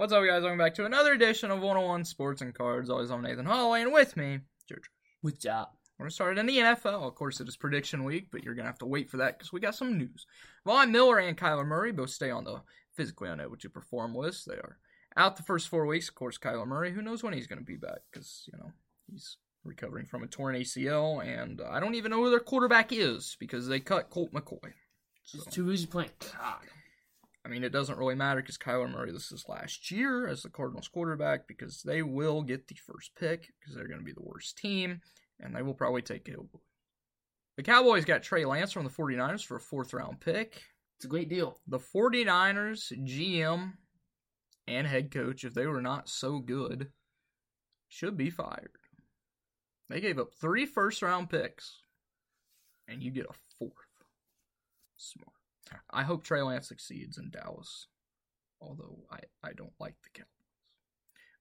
What's up, guys? Welcome back to another edition of 101 Sports and Cards. Always I'm Nathan Holloway, and with me, George. What's up? We're going to start in the NFL. Of course, it is prediction week, but you're going to have to wait for that because we got some news. Von Miller and Kyler Murray both stay on the physically unable to perform list. They are out the first four weeks. Of course, Kyler Murray, who knows when he's going to be back because, you know, he's recovering from a torn ACL, and I don't even know who their quarterback is because they cut Colt McCoy. It's too easy playing. God. I mean, it doesn't really matter because Kyler Murray, this is last year as the Cardinals quarterback because they will get the first pick because they're going to be the worst team and they will probably take Hillboy. The Cowboys got Trey Lance from the 49ers for a fourth round pick. It's a great deal. The 49ers GM and head coach, if they were not so good, should be fired. They gave up three first round picks and you get a fourth. Smart. I hope Trey Lance succeeds in Dallas, although I, I don't like the Cowboys.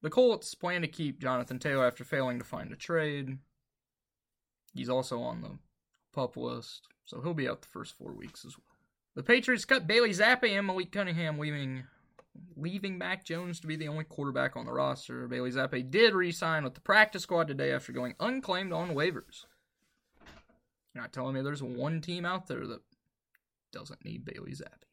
The Colts plan to keep Jonathan Taylor after failing to find a trade. He's also on the pup list, so he'll be out the first four weeks as well. The Patriots cut Bailey Zappe and Malik Cunningham, leaving leaving Mac Jones to be the only quarterback on the roster. Bailey Zappe did re-sign with the practice squad today after going unclaimed on waivers. You're not telling me there's one team out there that doesn't need Bailey Zappe.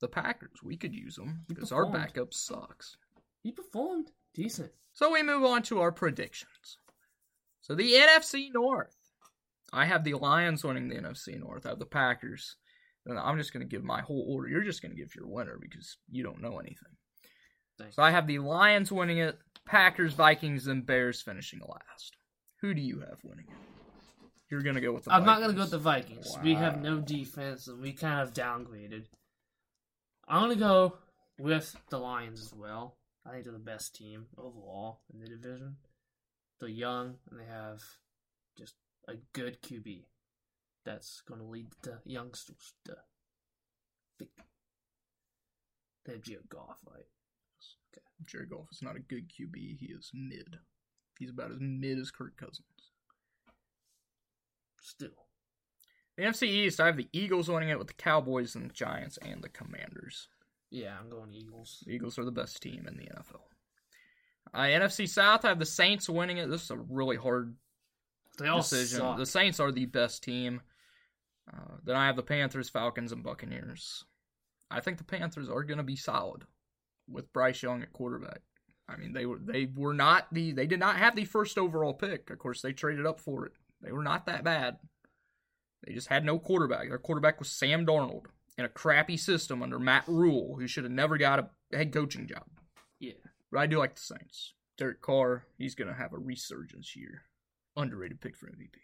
The Packers, we could use them because our backup sucks. He performed decent. So we move on to our predictions. So the NFC North. I have the Lions winning the NFC North. I have the Packers. And I'm just going to give my whole order. You're just going to give your winner because you don't know anything. Thanks. So I have the Lions winning it, Packers, Vikings, and Bears finishing last. Who do you have winning it? You're going to go with the I'm not gonna Vikings. go with the Vikings. We have no defense, and we kind of downgraded. I'm gonna go with the Lions as well. I think they're the best team overall in the division. They're young, and they have just a good QB that's gonna lead the youngsters to victory. They have Jared Goff, right? Jared Goff is not a good QB. He is mid. He's about as mid as Kirk Cousins. Still, The NFC East, I have the Eagles winning it with the Cowboys and the Giants and the Commanders. yeah, I'm going Eagles. The Eagles are the best team in the NFL. Uh, NFC South, I have the Saints winning it. This is a really hard They all decision. suck. The Saints are the best team. Uh, then I have the Panthers, Falcons, and Buccaneers. I think the Panthers are going to be solid with Bryce Young at quarterback. I mean, they were they were not the they did not have the first overall pick. Of course, they traded up for it. They were not that bad. They just had no quarterback. Their quarterback was Sam Darnold in a crappy system under Matt Rhule, who should have never got a head coaching job. Yeah. But I do like the Saints. Derek Carr, he's going to have a resurgence here. Underrated pick for MVP.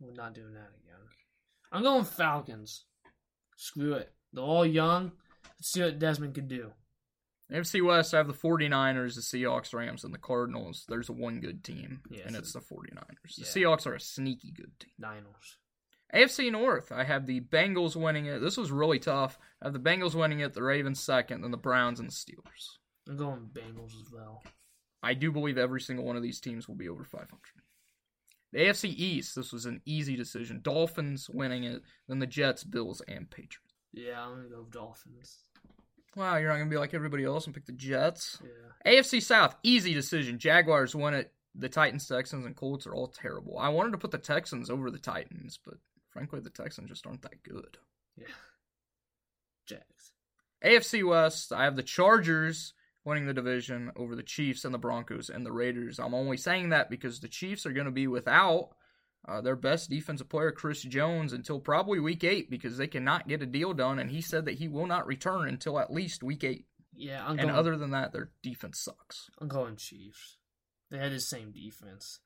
We're not doing that again. I'm going Falcons. Screw it. They're all young. Let's see what Desmond can do. NFC West, I have the 49ers, the Seahawks, Rams, and the Cardinals. There's one good team, Yes. and it's the 49ers. The Yeah. Seahawks are a sneaky good team. Niners. AFC North, I have the Bengals winning it. This was really tough. I have the Bengals winning it, the Ravens second, then the Browns and the Steelers. I'm going Bengals as well. I do believe every single one of these teams will be over 500. The AFC East, this was an easy decision. Dolphins winning it, then the Jets, Bills, and Patriots. Yeah, I'm gonna go Dolphins. Wow, you're not going to be like everybody else and pick the Jets? Yeah. AFC South, easy decision. Jaguars win it. The Titans, Texans, and Colts are all terrible. I wanted to put the Texans over the Titans, but frankly, the Texans just aren't that good. Yeah. Jags. AFC West, I have the Chargers winning the division over the Chiefs and the Broncos and the Raiders. I'm only saying that because the Chiefs are going to be without uh, their best defensive player, Chris Jones, until probably week eight because they cannot get a deal done, and he said that he will not return until at least week eight. Yeah, I'm And going. other than that, their defense sucks. I'm going Chiefs. They had the same defense.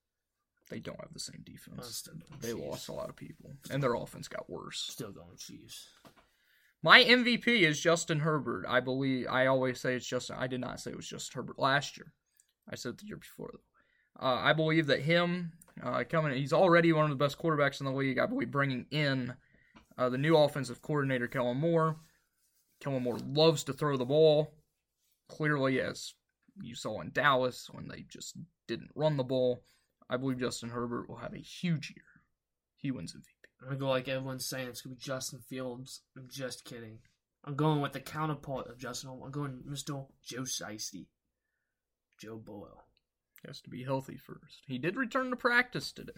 They don't have the same defense. They Chiefs. lost a lot of people, and their offense got worse. Still going Chiefs. My MVP is Justin Herbert. I believe I always say it's Justin. I did not say it was Justin Herbert last year. I said it the year before though. Uh, I believe that him uh, coming, he's already one of the best quarterbacks in the league. I believe bringing in uh, the new offensive coordinator Kellen Moore. Kellen Moore loves to throw the ball. Clearly, as you saw in Dallas when they just didn't run the ball, I believe Justin Herbert will have a huge year. He wins MVP. I'm gonna go like everyone's saying. It's gonna be Justin Fields. I'm just kidding. I'm going with the counterpart of Justin I'm going Mr. Joe Shiesty. Joe Burrow. He has to be healthy first. He did return to practice today.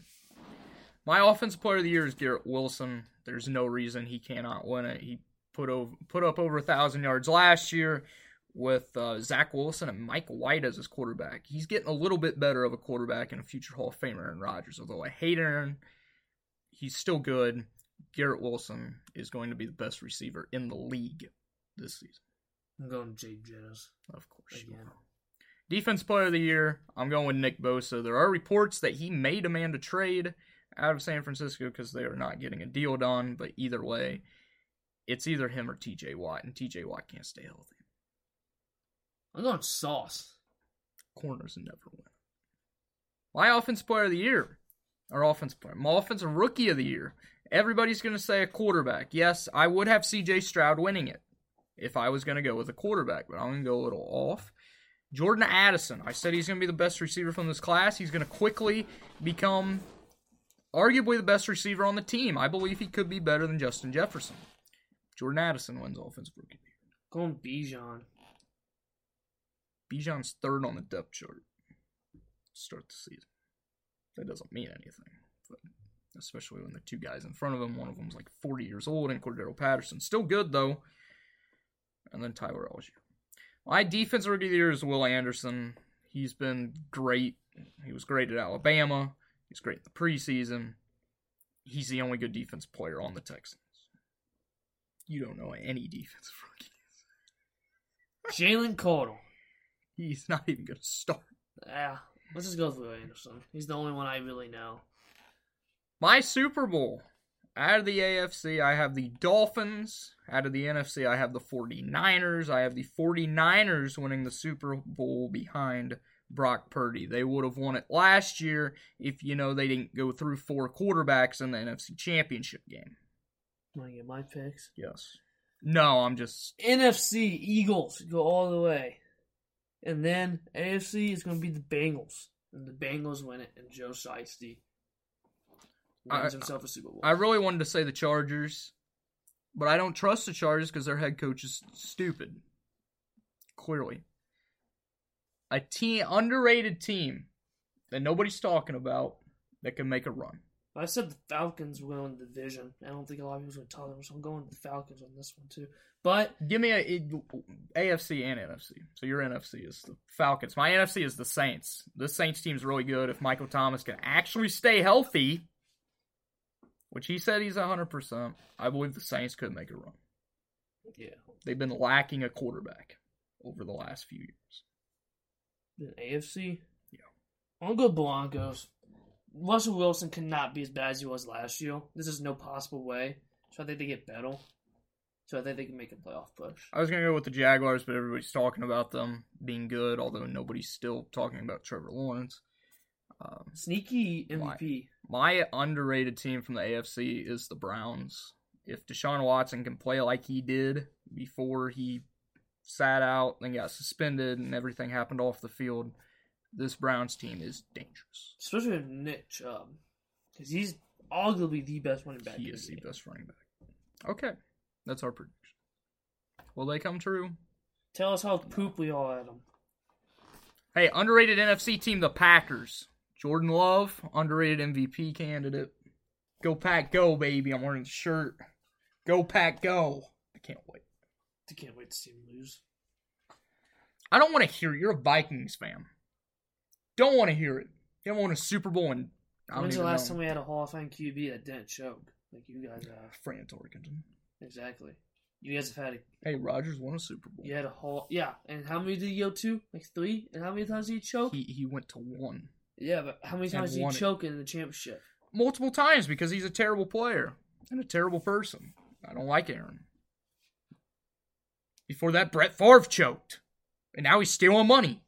My offensive player of the year is Garrett Wilson. There's no reason he cannot win it. He put over put up over a thousand yards last year with uh, Zach Wilson and Mike White as his quarterback. He's getting a little bit better of a quarterback and a future Hall of Famer Aaron Rodgers. Although I hate Aaron, he's still good. Garrett Wilson is going to be the best receiver in the league this season. I'm going to Jake Jettis. Of course. Again. Defense player of the year, I'm going with Nick Bosa. There are reports that he may demand a trade out of San Francisco because they are not getting a deal done, but either way, it's either him or TJ Watt, and TJ Watt can't stay healthy. I'm going Sauce. Corners never win. My offense player of the year, or offense player, my offensive rookie of the year. Everybody's going to say a quarterback. Yes, I would have CJ Stroud winning it if I was going to go with a quarterback, but I'm going to go a little off. Jordan Addison. I said he's going to be the best receiver from this class. He's going to quickly become arguably the best receiver on the team. I believe he could be better than Justin Jefferson. Jordan Addison wins Offensive Rookie of the Year. Going Bijan. Bijan's third on the depth chart. Start the season. That doesn't mean anything, but especially when the two guys in front of him, one of them's like 40 years old, and Cordarrelle Patterson still good though, and then Tyler Allgeier. My defense rookie of the year is Will Anderson. He's been great. He was great at Alabama. He's great in the preseason. He's the only good defense player on the Texans. You don't know any defensive rookies. Jalen Carter. He's not even going to start. Yeah. Let's just go with Will Anderson. He's the only one I really know. My Super Bowl. Out of the AFC, I have the Dolphins. Out of the NFC, I have the 49ers. I have the 49ers winning the Super Bowl behind Brock Purdy. They would have won it last year if, you know, they didn't go through four quarterbacks in the NFC Championship game. Want to get my picks? Yes. No, I'm just. NFC Eagles go all the way, and then AFC is going to be the Bengals, and the Bengals win it, and Joe Shiesty wins I- himself a Super Bowl. I really wanted to say the Chargers, but I don't trust the Chargers because their head coach is stupid. Clearly. A team, underrated team that nobody's talking about that can make a run. I said the Falcons will win the division. I don't think a lot of people's going to tell them, so I'm going with the Falcons on this one too. But Give me a, AFC and NFC. So your NFC is the Falcons. My NFC is the Saints. This Saints team's really good. If Michael Thomas can actually stay healthy, which he said he's 100%, I believe the Saints could make a run. yeah, They've been lacking a quarterback over the last few years. the AFC. Yeah. I'll go Broncos. Russell Wilson cannot be as bad as he was last year. This is no possible way. So I think they get better. So I think they can make a playoff push. I was going to go with the Jaguars, but everybody's talking about them being good, although nobody's still talking about Trevor Lawrence. Um, Sneaky MVP. My underrated team from the AFC is the Browns. If Deshaun Watson can play like he did before he sat out and got suspended and everything happened off the field, this Browns team is dangerous. Especially with Nick um, Chubb. Because he's arguably the best running back. He is the game. best running back. Okay, that's our prediction. Will they come true? Tell us how poop we all at them. Hey, underrated NFC team, the Packers. Jordan Love, underrated MVP candidate. Go Pack, go, baby. I'm wearing the shirt. Go Pack, go. I can't wait. I can't wait to see him lose. I don't want to hear it. You're a Vikings fan. Don't want to hear it. You haven't won a Super Bowl don't When's the last know. time we had a Hall of Fame QB that didn't choke? Like you guys have. Fran Tarkenton. Exactly. You guys have had a Hey, Rodgers won a Super Bowl. you had a Hall yeah, and how many did he go to? Like three? And how many times did he choke? He he went to one yeah, but how many times did he won it. choke in the championship? multiple times because he's a terrible player and a terrible person. I don't like Aaron. Before that, Brett Favre choked, and now he's stealing money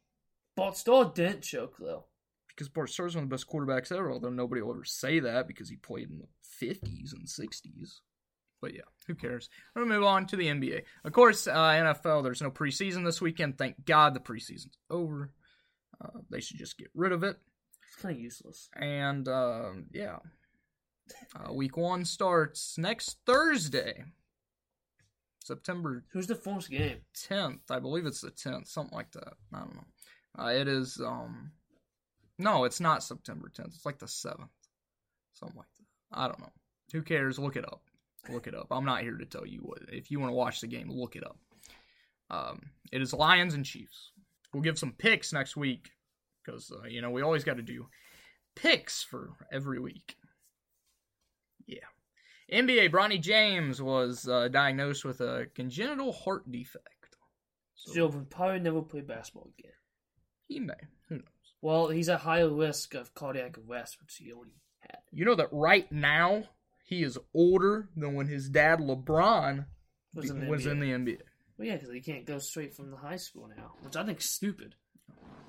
Bart Starr didn't choke though. because Bart Starr's one of the best quarterbacks ever. Although nobody will ever say that because he played in the fifties and sixties. But yeah, who cares? We're gonna move on to the NBA. Of course, uh, NFL. There's no preseason this weekend. Thank God the preseason's over. Uh, they should just get rid of it. It's kind of useless. And um, yeah, uh, week one starts next Thursday. September Who's the first game? 10th. I believe it's the 10th, something like that. I don't know. Uh, it is um no, it's not September 10th. It's like the 7th. Something like that. I don't know. Who cares? Look it up. Look it up. I'm not here to tell you what. If you want to watch the game, look it up. Um, it is Lions and Chiefs. We'll give some picks next week because uh, you know we always got to do picks for every week. Yeah. NBA Bronny James was uh, diagnosed with a congenital heart defect. So So will probably never play basketball again. he may. Who knows? Well, he's at higher risk of cardiac arrest, which he already had. You know that right now he is older than when his dad LeBron Was in the was NBA. in the NBA. Well, yeah, because he can't go straight from the high school now, which I think is stupid.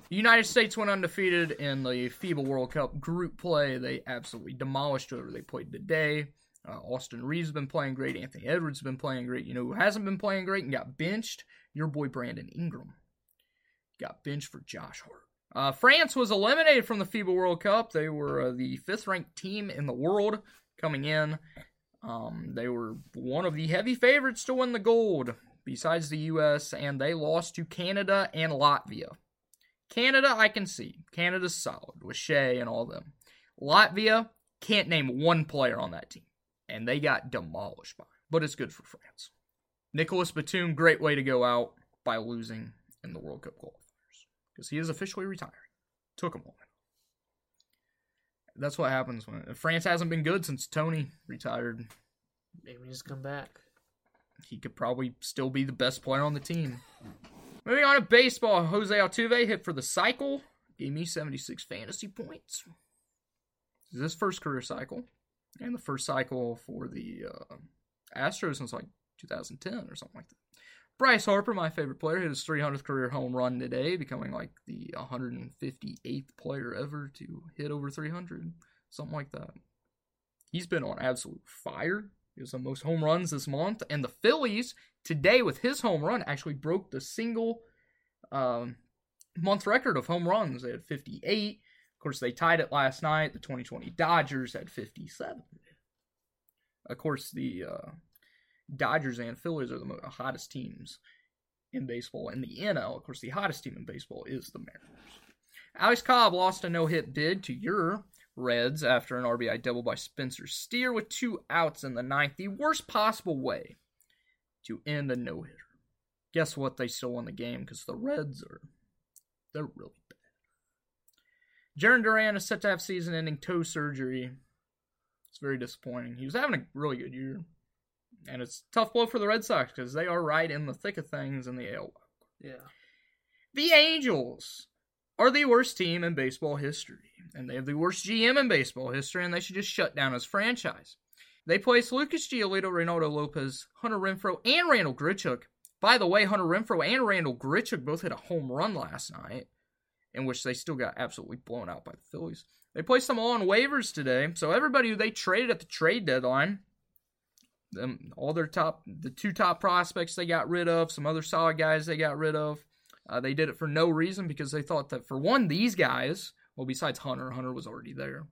The United States went undefeated in the FIBA World Cup group play. They absolutely demolished whoever they played today. Uh, Austin Reaves has been playing great. Anthony Edwards has been playing great. You know who hasn't been playing great and got benched? Your boy Brandon Ingram. Got benched for Josh Hart. Uh, France was eliminated from the FIBA World Cup. They were uh, the fifth ranked team in the world coming in. Um, they were one of the heavy favorites to win the gold, besides the U.S., and they lost to Canada and Latvia. Canada, I can see. Canada's solid with Shea and all them. Latvia can't name one player on that team, and they got demolished by. But it's good for France. Nicolas Batum, great way to go out by losing in the World Cup qualifiers because he is officially retiring. Took him long. That's what happens when France hasn't been good since Tony retired. Maybe he's come back. He could probably still be the best player on the team. Moving on to baseball, Jose Altuve hit for the cycle, gave me 76 fantasy points. This is his first career cycle, and the first cycle for the uh, Astros since like 2010 or something like that. Bryce Harper, my favorite player, hit his 300th career home run today, becoming like the 158th player ever to hit over 300, something like that. He's been on absolute fire. He was the most home runs this month, and the Phillies today with his home run actually broke the single um, month record of home runs. They had 58. Of course, they tied it last night. The 2020 Dodgers had 57. Of course, the uh, Dodgers and Phillies are the mo- hottest teams in baseball. In the NL, of course, the hottest team in baseball is the Mariners. Alex Cobb lost a no hit bid to your Reds after an RBI double by Spencer Steer with two outs in the ninth. The worst possible way to end a no hitter. Guess what? They still won the game because the Reds are they're really bad. Jarren Duran is set to have season-ending toe surgery. It's very disappointing. He was having a really good year, and it's a tough blow for the Red Sox because they are right in the thick of things in the AL. Yeah. The Angels are the worst team in baseball history, and they have the worst GM in baseball history, and they should just shut down his franchise. They placed Lucas Giolito, Reynaldo Lopez, Hunter Renfroe, and Randall Grichuk. By the way, Hunter Renfroe and Randall Grichuk both hit a home run last night, in which they still got absolutely blown out by the Phillies. They placed them all on waivers today, so everybody who they traded at the trade deadline, them all their top, the two top prospects they got rid of, some other solid guys they got rid of. Uh, they did it for no reason because they thought that for one, these guys, well, besides Hunter, Hunter was already there.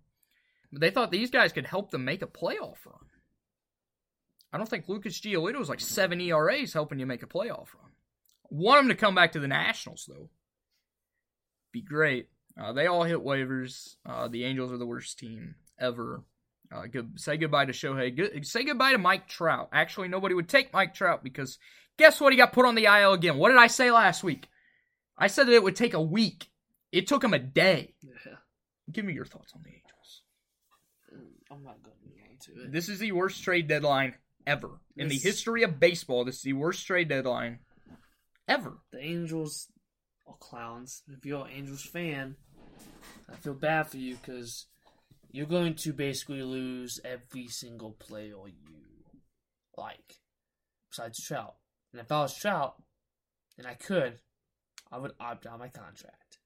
But they thought these guys could help them make a playoff run. I don't think Lucas Giolito was like seven ERAs helping you make a playoff run. Want him to come back to the Nationals though. Be great. Uh, they all hit waivers. Uh, the Angels are the worst team ever. Uh, good, say goodbye to Shohei. Good, say goodbye to Mike Trout. Actually, nobody would take Mike Trout because guess what? He got put on the IL again. What did I say last week? I said that it would take a week. It took him a day. Yeah. Give me your thoughts on the Angels. Mm, I'm not going to move on to it. This is the worst trade deadline ever in the history of baseball. This is the worst trade deadline ever. The Angels are clowns. If you're an Angels fan, I feel bad for you because you're going to basically lose every single player you like, besides Trout. And if I was Trout, and I could, I would opt out my contract.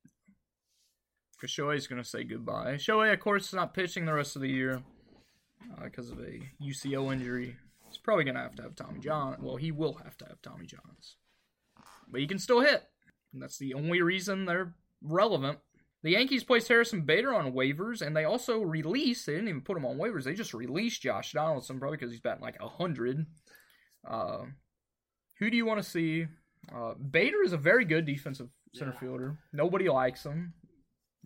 Because Shohei's going to say goodbye. Shohei, of course, is not pitching the rest of the year because of a UCL injury. He's probably going to have to have Tommy John. Well, he will have to have Tommy Johns. But he can still hit. And that's the only reason they're relevant. The Yankees placed Harrison Bader on waivers, and they also released, they didn't even put him on waivers, they just released Josh Donaldson, probably because he's batting like 100. Uh, Who do you want to see? Uh, Bader is a very good defensive center Yeah. fielder. Nobody likes him.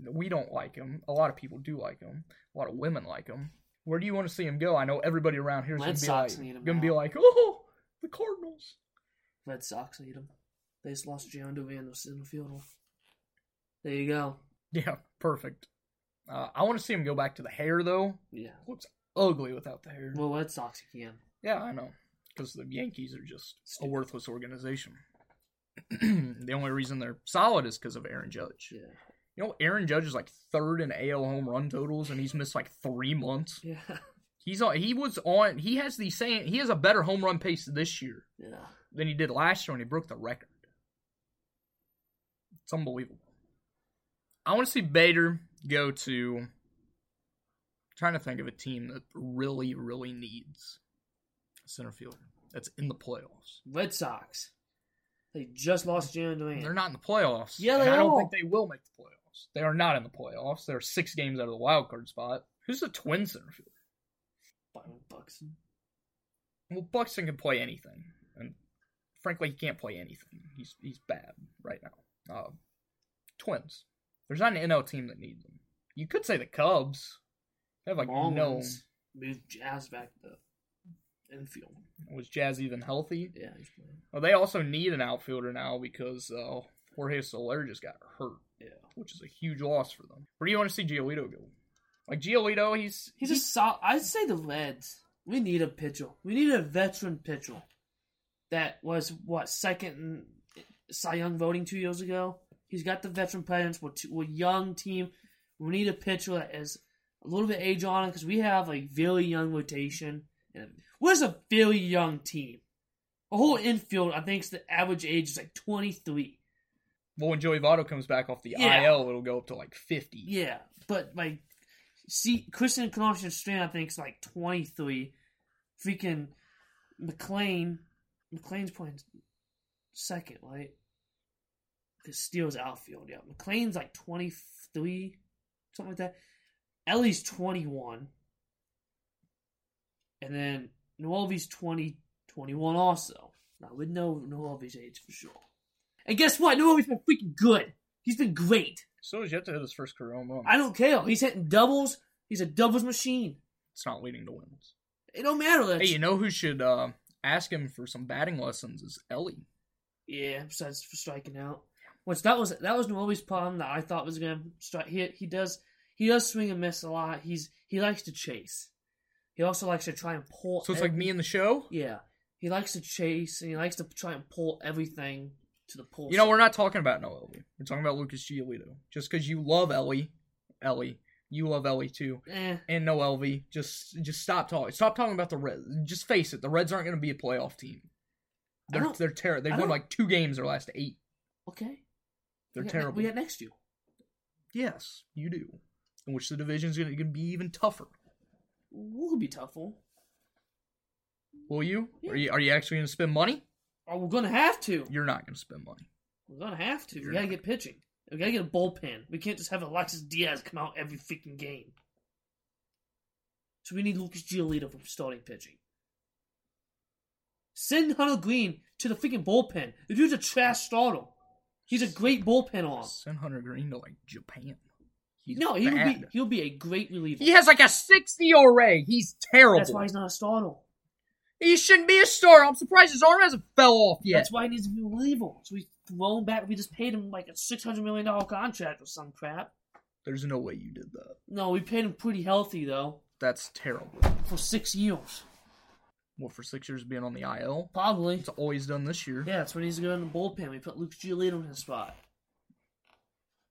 We don't like him. A lot of people do like him. A lot of women like him. Where do you want to see him go? I know everybody around here is gonna be Sox like, gonna be like, oh, the Cardinals. Red Sox need him. They just lost Jarren Duran to center fielder. There you go. Yeah, perfect. Uh, I want to see him go back to the hair though. Yeah. Looks ugly without the hair. Well, Red Sox you can. Yeah, I know. Because the Yankees are just a worthless organization. the only reason they're solid is because of Aaron Judge. Yeah. You know, Aaron Judge is like third in AL home run totals, and he's missed like three months. Yeah. He's on. He was on. He has the same. He has a better home run pace this year Yeah. than he did last year when he broke the record. It's unbelievable. I want to see Bader go to. trying to think of a team that really, really needs a center fielder that's in the playoffs. Red Sox. They just lost Jarren Duran. They're not in the playoffs. Yeah, they I don't think they will make the playoffs. They are not in the playoffs. They're six games out of the wild card spot. Who's the twin center fielder? Byron Buxton. Well, Buxton can play anything, and frankly, he can't play anything. He's he's bad right now. Uh, twins. There's not an NL team that needs them. You could say the Cubs. They have like no. Marlins moved Jazz back the infield. Was Jazz even healthy? Yeah, he's playing. Well, they also need an outfielder now because uh, Jorge Soler just got hurt, Yeah. which is a huge loss for them. Where do you want to see Giolito go? Like Giolito, he's He's a sol I'd say the Reds. We need a pitcher. We need a veteran pitcher that was what second in Cy Young voting two years ago. He's got the veteran presence. We're, t- we're a young team. We need a pitcher that is a little bit age on it because we have a very young rotation. We're a very young team. A whole infield, I think, the average age is like twenty three. well when Joey Votto comes back off the Yeah. IL, it'll go up to like fifty. Yeah, but like, see, Christian Encarnacion-Strand, I think, is like 23. Freaking McLain, McLain's playing second, right? Because Steele's outfield, yeah. McLain's like 23, something like that. Ellie's 21. And then Noelvi's 20, 21 also. Now, we know Noelvi's age for sure. And guess what? Noelvi's been freaking good. He's been great. So he's yet to hit his first career home run. I don't care. He's hitting doubles. He's a doubles machine. It's not leading to wins. It don't matter. That's, Hey, you know who should uh, ask him for some batting lessons is Ellie. yeah. Besides for striking out, which that was that was Noelvi's problem that I thought was gonna strike. He he does he does swing and miss a lot. He's he likes to chase. He also likes to try and pull. So it's like me in the show. Yeah, he likes to chase and he likes to try and pull everything to the pull. You know, we're not talking about no Ellie. We're talking about Lucas Giolito. Just because you love Ellie, Ellie, you love Ellie too, Eh, and no. Just, just stop talking. Stop talking about the Reds. Just face it. The Reds aren't going to be a playoff team. They're they're terrible. They've won like two games their last eight. okay. They're we got, terrible. We got next year. Yes, you do. In which the division's going to be even tougher. We'll be tougher. Will you? Yeah. Are you? Are you actually going to spend money? Oh, we're gonna have to. You're not going to spend money. We're gonna have to. You're we gotta not. get pitching. We gotta get a bullpen. We can't just have Alexis Diaz come out every freaking game. So we need Lucas Giolito from starting pitching. Send Hunter Greene to the freaking bullpen. The dude's a trash starter. He's a great bullpen arm. Send Hunter Greene to like Japan. He's No, he would be, he'll be a great reliever. He has like a 60 ERA. He's terrible. That's why he's not a starter. He shouldn't be a starter. I'm surprised his arm hasn't fell off yet. That's why he needs to be a reliever. So we throw him back. We just paid him like a six hundred million dollar contract or some crap. There's no way you did that. No, we paid him pretty healthy though That's terrible. for six years. Well, for six years being on the IL, Probably. it's always done this year. Yeah, that's when he's going to the bullpen. We put Luke Giolito in his spot.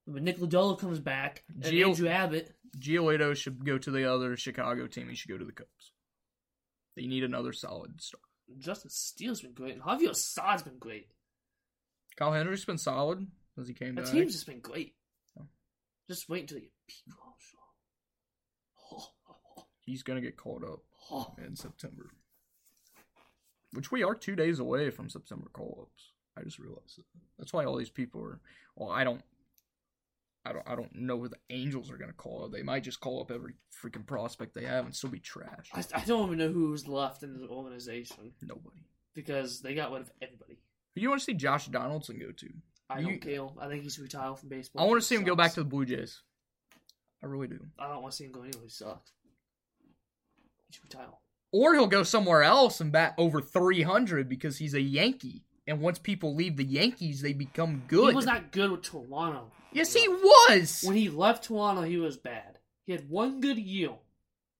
When Nick Lodolo comes back, and Gio- Andrew Abbott, Giolito should go to the other Chicago team. He should go to the Cubs. They need another solid star. Justin Steele's been great, and Javier Assad's been great. Kyle Hendricks been solid as he came The back. team's just been great. Oh. Just wait until you peak He's gonna get called up oh. in September, which we are two days away from September call-ups. I just realized that. That's why all these people are. Well, I don't. I don't. I don't know who the Angels are gonna call up. They might just call up every freaking prospect they have and still be trash. I, I don't even know who's left in the organization. Nobody. because they got rid of everybody. Who do you want to see Josh Donaldson go to? I You- don't care. I think he's retired from baseball. I want to see him go back to the Blue Jays. I really do. I don't want to see him go anywhere. He sucks. He should retire. Or he'll go somewhere else and bat over 300 because he's a Yankee. And once people leave the Yankees, they become good. He was not good with Toronto. yes, he was. When he left Toronto, he was bad. He had one good year.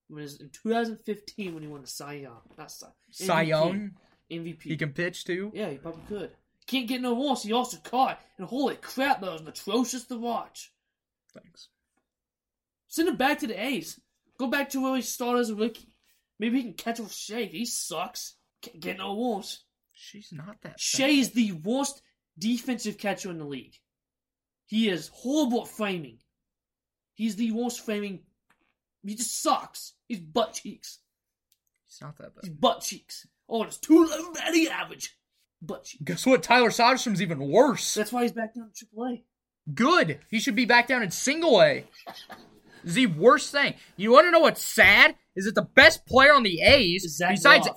It was in 2015 when he won the Cy Young. Not Cy. Cy Young, MVP. he can pitch too. Yeah, he probably could. Can't get no worse. He also caught. And holy crap, that was atrocious to watch. Thanks. Send him back to the A's. Go back to where he started as a rookie. Maybe he can catch with Shea. He sucks. Can't get no worse. She's not that. Shea is the worst defensive catcher in the league. He is horrible at framing. He's the worst framing. He just sucks. He's butt cheeks. He's not that bad. He's butt cheeks. Oh, it's too low batting average. Butt cheeks. Guess what? Tyler Soderstrom's even worse. That's why he's back down to AAA. Good. He should be back down in single A. Is the worst thing. You want to know what's sad? Is that the best player on the A's, Zach besides Goff.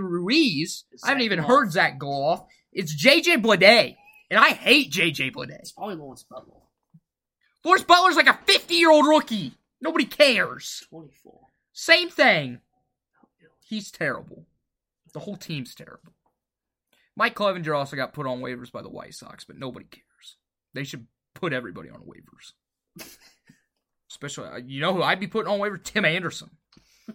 Ruiz, Is I haven't even Goff. heard Zach Goff. It's JJ Bleday. And I hate JJ Bleday. It's probably Lawrence Butler. Forrest Butler's like a 50 year old rookie. Nobody cares. 24. Same thing. Oh, He's terrible. The whole team's terrible. Mike Clevinger also got put on waivers by the White Sox, but nobody cares. They should put everybody on waivers. Especially, uh, you know who I'd be putting on waivers? Tim Anderson.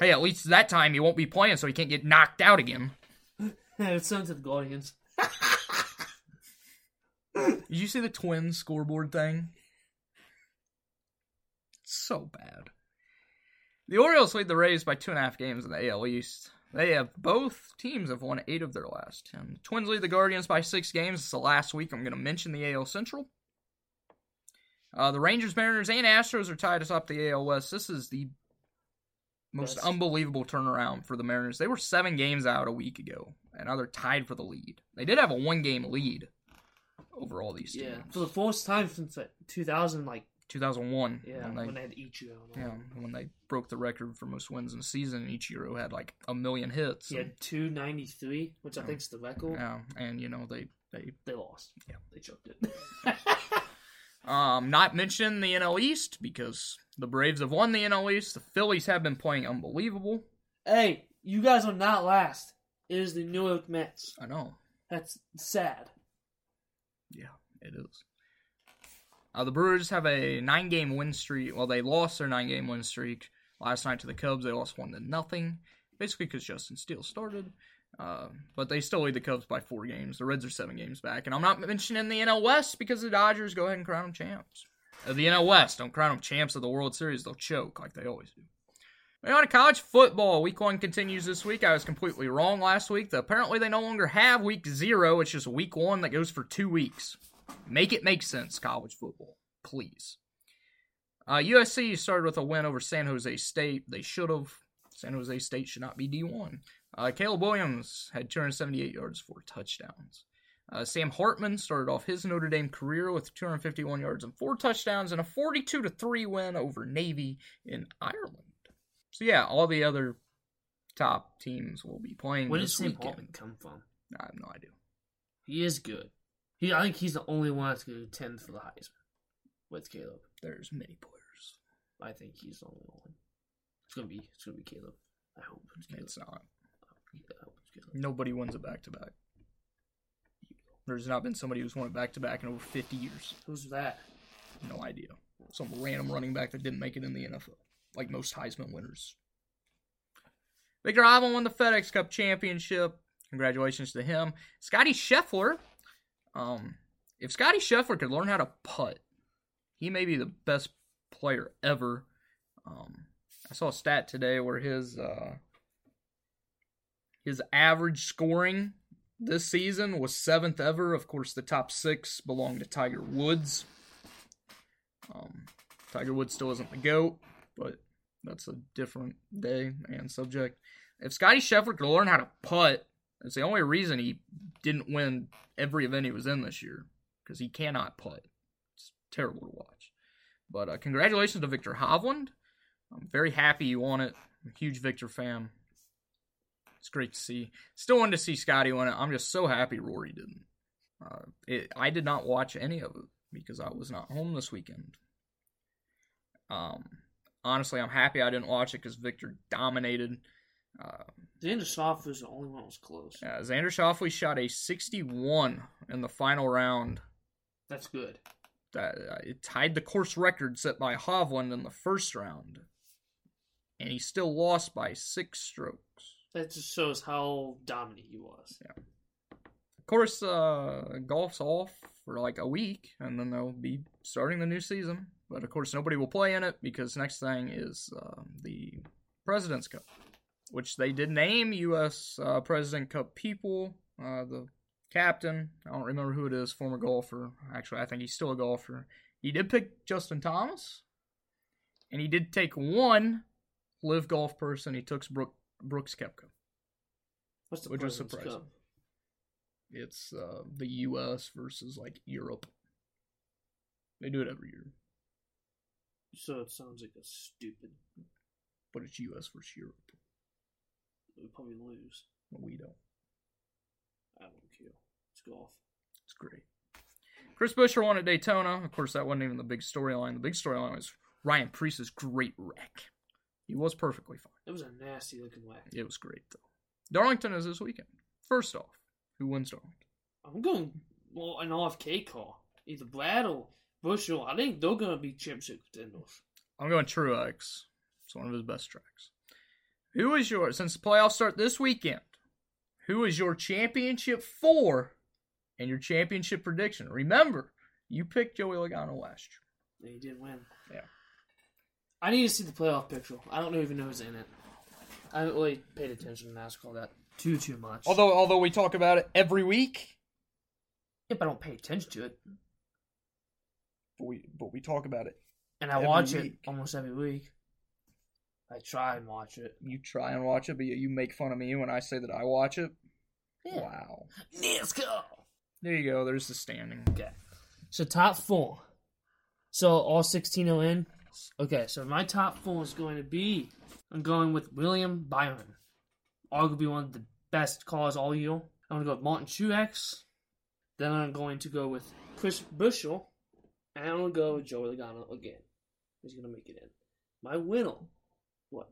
hey, at least that time he won't be playing, so he can't get knocked out again. it's sent to the Guardians. Did you see the Twins scoreboard thing? So bad. The Orioles lead the Rays by two and a half games in the AL East. They have both teams have won eight of their last ten. The Twins lead the Guardians by six games. It's the last week I'm going to mention the AL Central. Uh, the Rangers, Mariners, and Astros are tied atop the AL West. This is the most Best. unbelievable turnaround for the Mariners. They were seven games out a week ago, and now they're tied for the lead. They did have a one-game lead over all these teams. Yeah. For the first time since like, 2000, like, 2001. yeah, when when they, they had Ichiro. and all yeah, when they broke the record for most wins in a season. Ichiro had like a million hits. He had 293, which I think is the record. yeah, and you know they they They lost. Yeah. They choked it. um not mentioning the NL East because the Braves have won the NL East. The Phillies have been playing unbelievable. hey, you guys are not last. It is the New York Mets. I know. That's sad. Yeah, it is. Uh, the Brewers have a nine-game win streak. Well, they lost their nine-game win streak last night to the Cubs. They lost one to nothing, basically because Justin Steele started. Uh, but they still lead the Cubs by four games. The Reds are seven games back, and I'm not mentioning the NL West because the Dodgers go ahead and crown them champs. Uh, the NL West don't crown them champs of the World Series; they'll choke like they always do. Moving on to college football, week one continues this week. I was completely wrong last week. Apparently, they no longer have week zero. It's just week one that goes for two weeks. Make it make sense, college football, please. Uh, USC started with a win over San Jose State. They should have. San Jose State should not be D1. Uh, Caleb Williams had 278 yards, four touchdowns. Uh, Sam Hartman started off his Notre Dame career with 251 yards and four touchdowns and a 42 to 3 win over Navy in Ireland. So, yeah, all the other top teams will be playing Where did Sam weekend. Hartman come from? I have no idea. He is good. He, I think he's the only one that's going to contend for the Heisman with Caleb. There's many players. I think he's the only one. It's gonna be. It's gonna be Caleb. I hope it's Caleb. It's not. I hope it's Caleb. Nobody wins a back to back. There's not been somebody who's won a back to back in over 50 years. Who's that? No idea. Some random running back that didn't make it in the NFL, like most Heisman winners. Viktor Hovland won the FedEx Cup championship. Congratulations to him. Scotty Scheffler. Um, if Scotty Scheffler could learn how to putt, he may be the best player ever. Um, I saw a stat today where his uh, his average scoring this season was seventh ever. Of course, the top six belong to Tiger Woods. Um, Tiger Woods still isn't the GOAT, but that's a different day and subject. If Scotty Scheffler could learn how to putt, it's the only reason he didn't win every event he was in this year because he cannot putt. It's terrible to watch. But uh, congratulations to Viktor Hovland. I'm very happy you won it. I'm a huge Viktor fan. It's great to see. Still wanted to see Scotty win it. I'm just so happy Rory didn't. Uh, it, I did not watch any of it because I was not home this weekend. Um, honestly, I'm happy I didn't watch it because Viktor dominated. Uh, Xander Schauffele was the only one that was close. uh, Xander Schauffele shot a 61 in the final round. That's good. That uh, it tied the course record set by Hovland in the first round, and he still lost by six strokes. That just shows how dominant he was. Yeah. Of course, uh, golf's off for like a week, and then they'll be starting the new season. But of course, nobody will play in it because next thing is uh, the President's Cup, which they did name U.S. Uh, President Cup people. Uh, the captain, I don't remember who it is, former golfer. Actually, I think he's still a golfer. He did pick Justin Thomas, and he did take one live golf person. He took Brook, Brooks Koepka. What's the Which was President's surprising. Cup? It's uh, the U.S. versus like Europe. They do it every year, So it sounds like a stupid. but it's U.S. versus Europe. We'll probably lose. But we don't. I don't care. It's golf. It's great. Chris Buescher won at Daytona. Of course, that wasn't even the big storyline. The big storyline was Ryan Preece's great wreck. He was perfectly fine. It was a nasty looking whack. It was great though. Darlington is this weekend. First off, who wins Darlington? I'm going well an RFK call. Either Brad or Buescher. I think they're gonna be championship contenders. I'm going Truex. It's one of his best tracks. Who is your since the playoffs start this weekend? Who is your championship four and your championship prediction? Remember, you picked Joey Logano last year. He didn't win. Yeah. I need to see the playoff picture. I don't even know who's in it. I haven't really paid attention to NASCAR that too too much. Although although we talk about it every week, if I don't pay attention to it, but we but we talk about it. and I watch it almost every week. I try and watch it. You try and watch it, but you make fun of me when I say that I watch it. Yeah. Wow. NASCAR. There you go. There's the standing. Okay. So top four. So all sixteen are in. Okay, so my top four is going to be I'm going with William Byron. Arguably one of the best cars all year. I'm gonna go with Martin Truex. Then I'm going to go with Chris Buescher. And I'm gonna go with Joey Logano again. He's gonna make it in. My winner. What?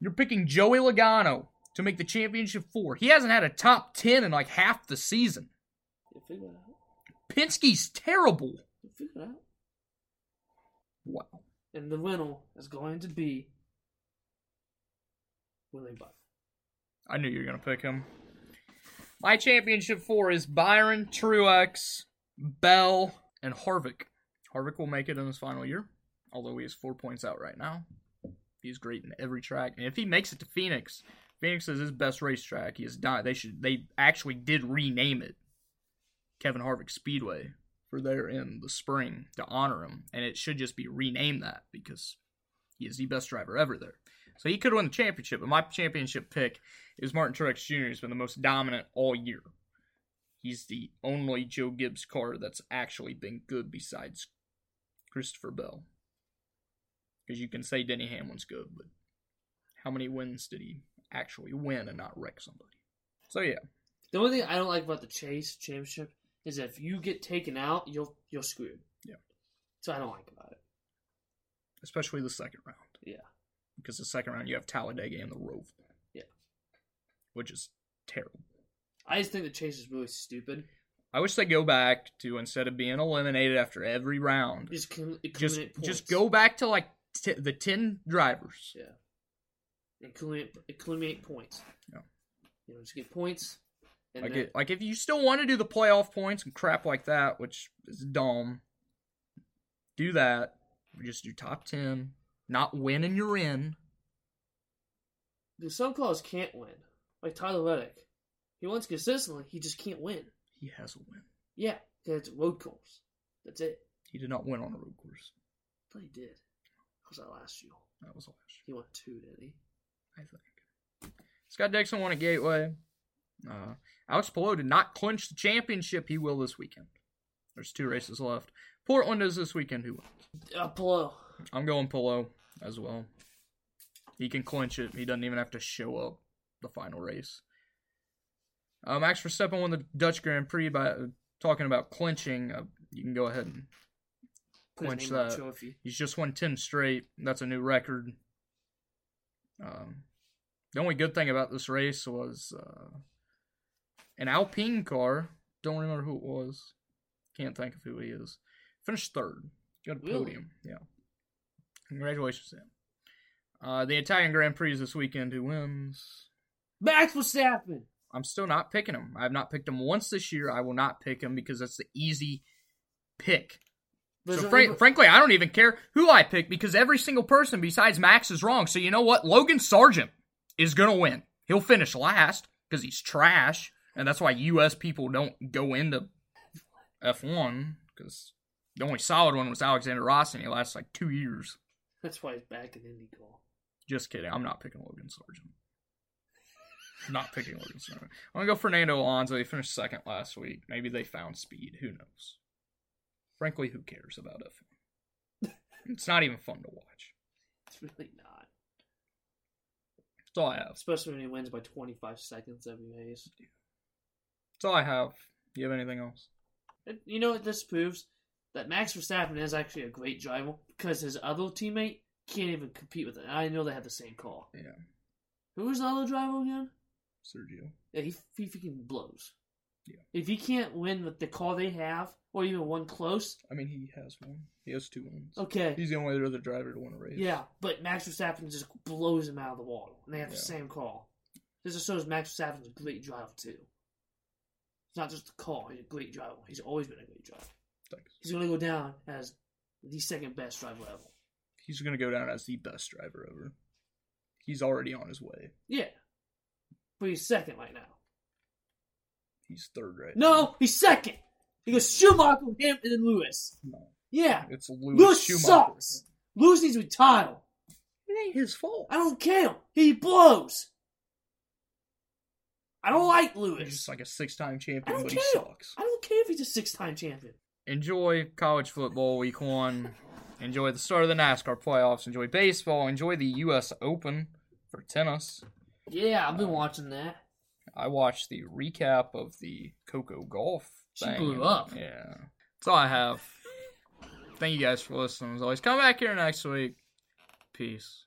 You're picking Joey Logano to make the championship four. He hasn't had a top ten in like half the season. You figure it out. Penske's terrible. You figure it out. Wow. And the winner is going to be William Byron. I knew you were gonna pick him. My championship four is Byron, Truex, Bell, and Harvick. Harvick will make it in his final year, although he is four points out right now. He's great in every track, and if he makes it to Phoenix, Phoenix is his best racetrack. He has died. They should. They actually did rename it Kevin Harvick Speedway for there in the spring to honor him, and it should just be renamed that because he is the best driver ever there. So he could win the championship, but my championship pick is Martin Truex Jr. He's been the most dominant all year. He's the only Joe Gibbs car that's actually been good besides Christopher Bell. Because you can say Denny Hamlin's good, but how many wins did he actually win and not wreck somebody? So yeah, The only thing I don't like about the Chase Championship is if you get taken out, you'll you're screwed. Yeah. So I don't like about it. especially the second round. Yeah. Because the second round you have Talladega and the Roval. Yeah. Which is terrible. I just think the Chase is really stupid. I wish they go back to instead of being eliminated after every round, Just just just go back to like t- the ten drivers. Yeah. Accumulate accumulate points. Yeah. You know, just get points. And Like then, it, like if you still want to do the playoff points and crap like that, which is dumb, do that. We Just do top ten, not win and you're in. because some cars can't win. Like Tyler Reddick, he wins consistently. He just can't win. He has a win. Yeah, because it's a road course. That's it. He did not win on a road course. But he did. How was that last year? That was last year. He won two, didn't he? I think. Scott Dixon won at Gateway. Uh, Alex Palou did not clinch the championship. He will this weekend. There's two races left. Portland is this weekend. Who wins? Uh. I'm going Palou as well. He can clinch it. He doesn't even have to show up. the final race. Uh, Max Verstappen won the Dutch Grand Prix by uh, talking about clinching. Uh, you can go ahead and Clinch name on the that. trophy. he's just won 10 straight. That's a new record. Um, the only good thing about this race was uh, an Alpine car. Don't remember who it was. Can't think of who he is. Finished third. Got a Really? podium. Yeah. Congratulations to him. Uh, the Italian Grand Prix is this weekend. Who wins? Max Verstappen. I'm still not picking him. I have not picked him once this year. I will not pick him because that's the easy pick. So frankly, I don't even care who I pick because every single person besides Max is wrong. So you know what? Logan Sargeant is gonna win. He'll finish last because he's trash, and that's why U.S. people don't go into F1 because the only solid one was Alexander Rossi, and he lasted like two years. That's why he's back in IndyCar. Just kidding. I'm not picking Logan Sargeant. Not picking Logan Sargeant. I'm gonna go Fernando Alonso. He finished second last week. Maybe they found speed. Who knows? Frankly, who cares about F1? it's not even fun to watch. It's really not. That's all I have. Especially when he wins by 25 seconds every race. That's all I have. Do you have anything else? You know what this proves? That Max Verstappen is actually a great driver because his other teammate can't even compete with it. I know they have the same car. Yeah, Who was the other driver again? Sergio. Yeah, he, he freaking blows. Yeah. If he can't win with the car they have, or even one close, I mean, he has one. He has two wins. okay. He's the only other driver to win a race. Yeah, but Max Verstappen just blows him out of the water, and they have the same car. This just shows Max Verstappen's a great driver too. It's not just the car; he's a great driver. He's always been a great driver. Thanks. He's going to go down as the second best driver ever. He's gonna go down as the best driver ever. He's already on his way. Yeah, but he's second right now. He's third right No, he's second. He goes Schumacher, him, and then Lewis. No, Yeah, it's Lewis, Lewis Schumacher. sucks. Lewis needs to retire. It ain't his fault. I don't care. He blows. I don't like He's Lewis. just like a six-time champion, but care. he sucks. I don't care if he's a six-time champion. enjoy college football week one. Enjoy the start of the NASCAR playoffs. Enjoy baseball. Enjoy the U.S. Open for tennis. Yeah, I've been watching that. I watched the recap of the Coco Gauff. She thing. blew up. Yeah, that's all I have. Thank you guys for listening. As always, come back here next week. Peace.